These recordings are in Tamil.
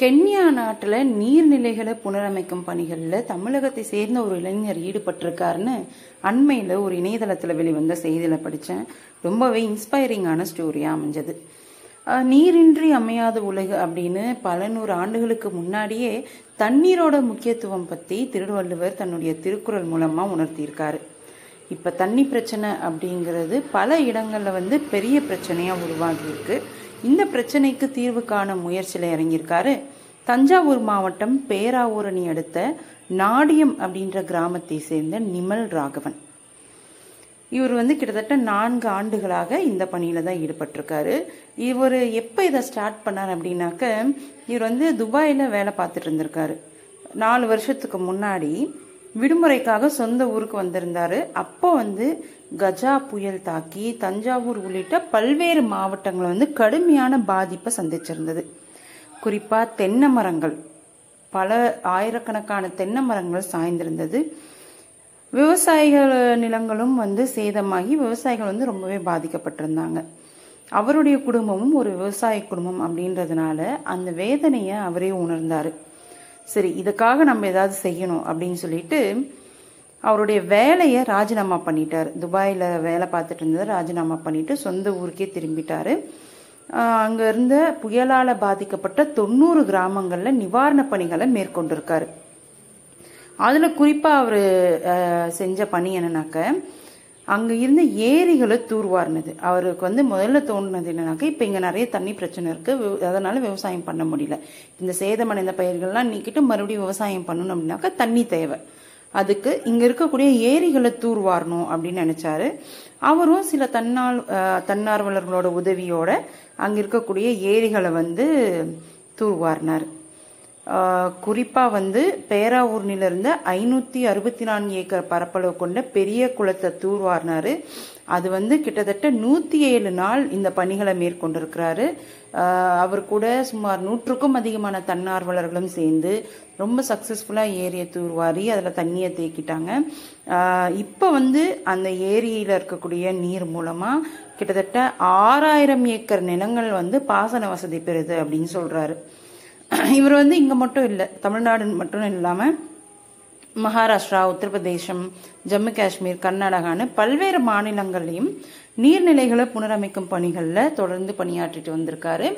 கென்யா நாட்டில் நீர்நிலைகளை புனரமைக்கும் பணிகளில் தமிழகத்தை சேர்ந்த ஒரு இளைஞர் ஈடுபட்டிருக்காருன்னு அண்மையில் ஒரு இணையதளத்தில் வெளிவந்த செய்தியில் படித்தேன் ரொம்பவே இன்ஸ்பைரிங்கான ஸ்டோரியாக அமைஞ்சது. நீரின்றி அமையாத உலகு அப்படின்னு பல நூறு ஆண்டுகளுக்கு முன்னாடியே தண்ணீரோட முக்கியத்துவம் பற்றி திருவள்ளுவர் தன்னுடைய திருக்குறள் மூலமாக உணர்த்தியிருக்காரு. இப்போ தண்ணி பிரச்சனை அப்படிங்கிறது பல இடங்களில் வந்து பெரிய பிரச்சனையாக உருவாகியிருக்கு. இந்த பிரச்சனைக்கு தீர்வு காண முயற்சியில் இறங்கியிருக்காரு தஞ்சாவூர் மாவட்டம் பேராவூரணி அடுத்த நாடியம் அப்படின்ற கிராமத்தை சேர்ந்த நிமல் ராகவன். இவர் வந்து கிட்டத்தட்ட நான்கு ஆண்டுகளாக இந்த பணியில் தான் ஈடுபட்டிருக்காரு. இவர் எப்போ இதை ஸ்டார்ட் பண்ணார் அப்படின்னாக்க இவர் வந்து துபாயில் வேலை பார்த்துட்டு இருந்திருக்காரு. நாலு வருஷத்துக்கு முன்னாடி விடுமுறைக்காக சொந்த ஊருக்கு வந்திருந்தாரு. அப்போ வந்து கஜா புயல் தாக்கி தஞ்சாவூர் உள்ளிட்ட பல்வேறு மாவட்டங்களை வந்து கடுமையான பாதிப்பை சந்திச்சிருந்தது. குறிப்பா தென்னை மரங்கள். பல ஆயிரக்கணக்கான தென்னை மரங்கள் சாய்ந்திருந்தது. விவசாயிகள் நிலங்களும் வந்து சேதமாகி விவசாயிகள் வந்து ரொம்பவே பாதிக்கப்பட்டிருந்தாங்க. அவருடைய குடும்பமும் ஒரு விவசாய குடும்பம் அப்படின்றதுனால அந்த வேதனையை அவரே உணர்ந்தாரு. சரி இதுக்காக நம்ம ஏதாவது செய்யணும் அப்படின்னு சொல்லிட்டு அவருடைய வேலையை ராஜினாமா பண்ணிட்டார். துபாயில் வேலை பார்த்துட்டு இருந்ததை ராஜினாமா பண்ணிட்டு சொந்த ஊருக்கே திரும்பிட்டாரு. அங்க இருந்த புயலால பாதிக்கப்பட்ட தொண்ணூறு கிராமங்கள்ல நிவாரண பணிகளை மேற்கொண்டிருக்காரு. அதுல குறிப்பா அவரு செஞ்ச பணி என்னன்னாக்க அங்க இருந்த ஏரிகளை தூர்வாரினது. அவருக்கு வந்து முதல்ல தோணுனது என்னன்னாக்க இப்ப இங்க நிறைய தண்ணி பிரச்சனை இருக்கு. அதனால விவசாயம் பண்ண முடியல. இந்த சேதமடைந்த பயிர்கள்லாம் நீக்கிட்டு மறுபடியும் விவசாயம் பண்ணணும் அப்படின்னாக்க தண்ணி தேவை. அதுக்கு இங்க இருக்கக்கூடிய ஏரிகளை தூர்வாரணும் அப்படின்னு நினைச்சாரு. அவரும் சில தன்னால் தன்னார்வலர்களோட உதவியோட அங்க இருக்கக்கூடிய ஏரிகளை வந்து தூர்வாரினார். குறிப்பாக வந்து பேராவூர்னிலிருந்து இருந்த அறுபத்தி நான்கு ஏக்கர் பரப்பளவு கொண்ட பெரிய குளத்தை தூர்வாரினாரு. அது வந்து கிட்டத்தட்ட நூற்றி ஏழு நாள் இந்த பணிகளை மேற்கொண்டிருக்கிறாரு. அவர் கூட சுமார் நூற்றுக்கும் அதிகமான தன்னார்வலர்களும் சேர்ந்து ரொம்ப சக்ஸஸ்ஃபுல்லாக ஏரியை தூர்வாரி அதில் தண்ணியை தேக்கிட்டாங்க. இப்போ வந்து அந்த ஏரியில் இருக்கக்கூடிய நீர் மூலமாக கிட்டத்தட்ட ஆறாயிரம் ஏக்கர் நிலங்கள் வந்து பாசன வசதி பெறுது அப்படின்னு சொல்கிறாரு இவர் வந்து இங்க மட்டும் இல்லை தமிழ்நாடு மட்டும் இல்லாம மகாராஷ்டிரா உத்தரப்பிரதேசம் ஜம்மு காஷ்மீர் கர்நாடகான்னு பல்வேறு மாநிலங்கள்லையும் நீர்நிலைகளை புனரமைக்கும் பணிகளில் தொடர்ந்து பணியாற்றிட்டு வந்திருக்காரு.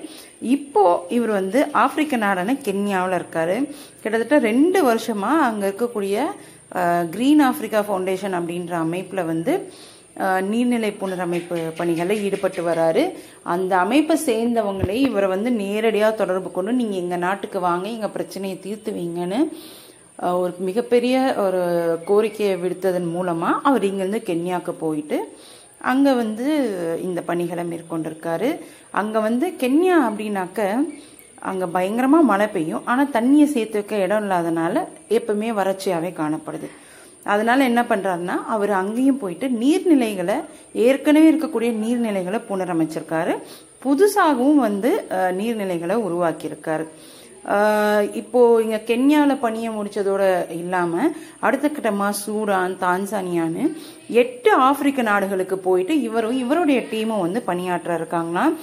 இப்போ இவர் வந்து ஆப்பிரிக்க நாடான கென்யாவில் இருக்காரு. கிட்டத்தட்ட ரெண்டு வருஷமா அங்கே இருக்கக்கூடிய கிரீன் ஆப்பிரிக்கா ஃபவுண்டேஷன் அப்படின்ற அமைப்பில் வந்து நீர்நிலை புனரமைப்பு பணிகளில் ஈடுபட்டு வராரு. அந்த அமைப்பை சேர்ந்தவங்களே இவரை வந்து நேரடியாக தொடர்பு கொண்டு நீங்கள் எங்கள் நாட்டுக்கு வாங்க எங்கள் பிரச்சனையை தீர்த்து வைங்கன்னு ஒரு மிகப்பெரிய ஒரு கோரிக்கையை விடுத்ததன் மூலமாக அவர் இங்கேருந்து கென்யாவுக்கு போயிட்டு அங்கே வந்து இந்த பணிகளை மேற்கொண்டிருக்காரு. அங்கே வந்து கென்யா அப்படின்னாக்க அங்கே பயங்கரமாக மழை பெய்யும். ஆனால் தண்ணியை சேர்த்து வைக்க இடம் இல்லாதனால எப்பவுமே வறட்சியாகவே காணப்படுது. அதனால என்ன பண்றாருன்னா அவர் அங்கேயும் போயிட்டு நீர்நிலைகளை ஏற்கனவே இருக்கக்கூடிய நீர்நிலைகளை புனரமைச்சிருக்காரு. புதுசாகவும் வந்து நீர்நிலைகளை உருவாக்கியிருக்காரு. இப்போ இங்க கென்யாவில் பணியை முடிச்சதோட இல்லாம அடுத்த கட்டமா சூடான் தான்சானியான்னு எட்டு ஆப்பிரிக்க நாடுகளுக்கு போயிட்டு இவரும் இவருடைய டீமும் வந்து பணியாற்ற இருக்காங்களாம்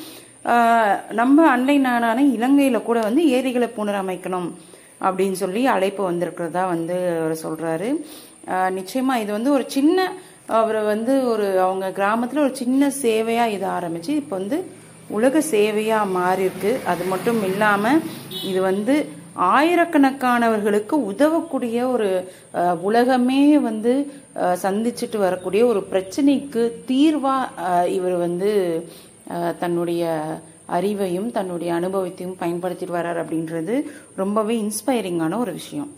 நம்ம அண்டை நாடான இலங்கையில கூட வந்து ஏரிகளை புனரமைக்கணும் அப்படின்னு சொல்லி அழைப்பு வந்திருக்கிறதா வந்து அவர் சொல்றாரு. நிச்சயமாக இது வந்து ஒரு சின்ன அவர் வந்து ஒரு அவங்க கிராமத்தில் ஒரு சின்ன சேவையாக இதை ஆரம்பிச்சு இப்போ வந்து உலக சேவையாக மாறியிருக்கு. அது மட்டும் இல்லாமல் இது வந்து ஆயிரக்கணக்கானவர்களுக்கு உதவக்கூடிய ஒரு உலகமே வந்து சந்திச்சுட்டு வரக்கூடிய ஒரு பிரச்சனைக்கு தீர்வாக இவர் வந்து தன்னுடைய அறிவையும் தன்னுடைய அனுபவத்தையும் பயன்படுத்திட்டு வர்றார் அப்படின்றது ரொம்பவே இன்ஸ்பைரிங்கான ஒரு விஷயம்.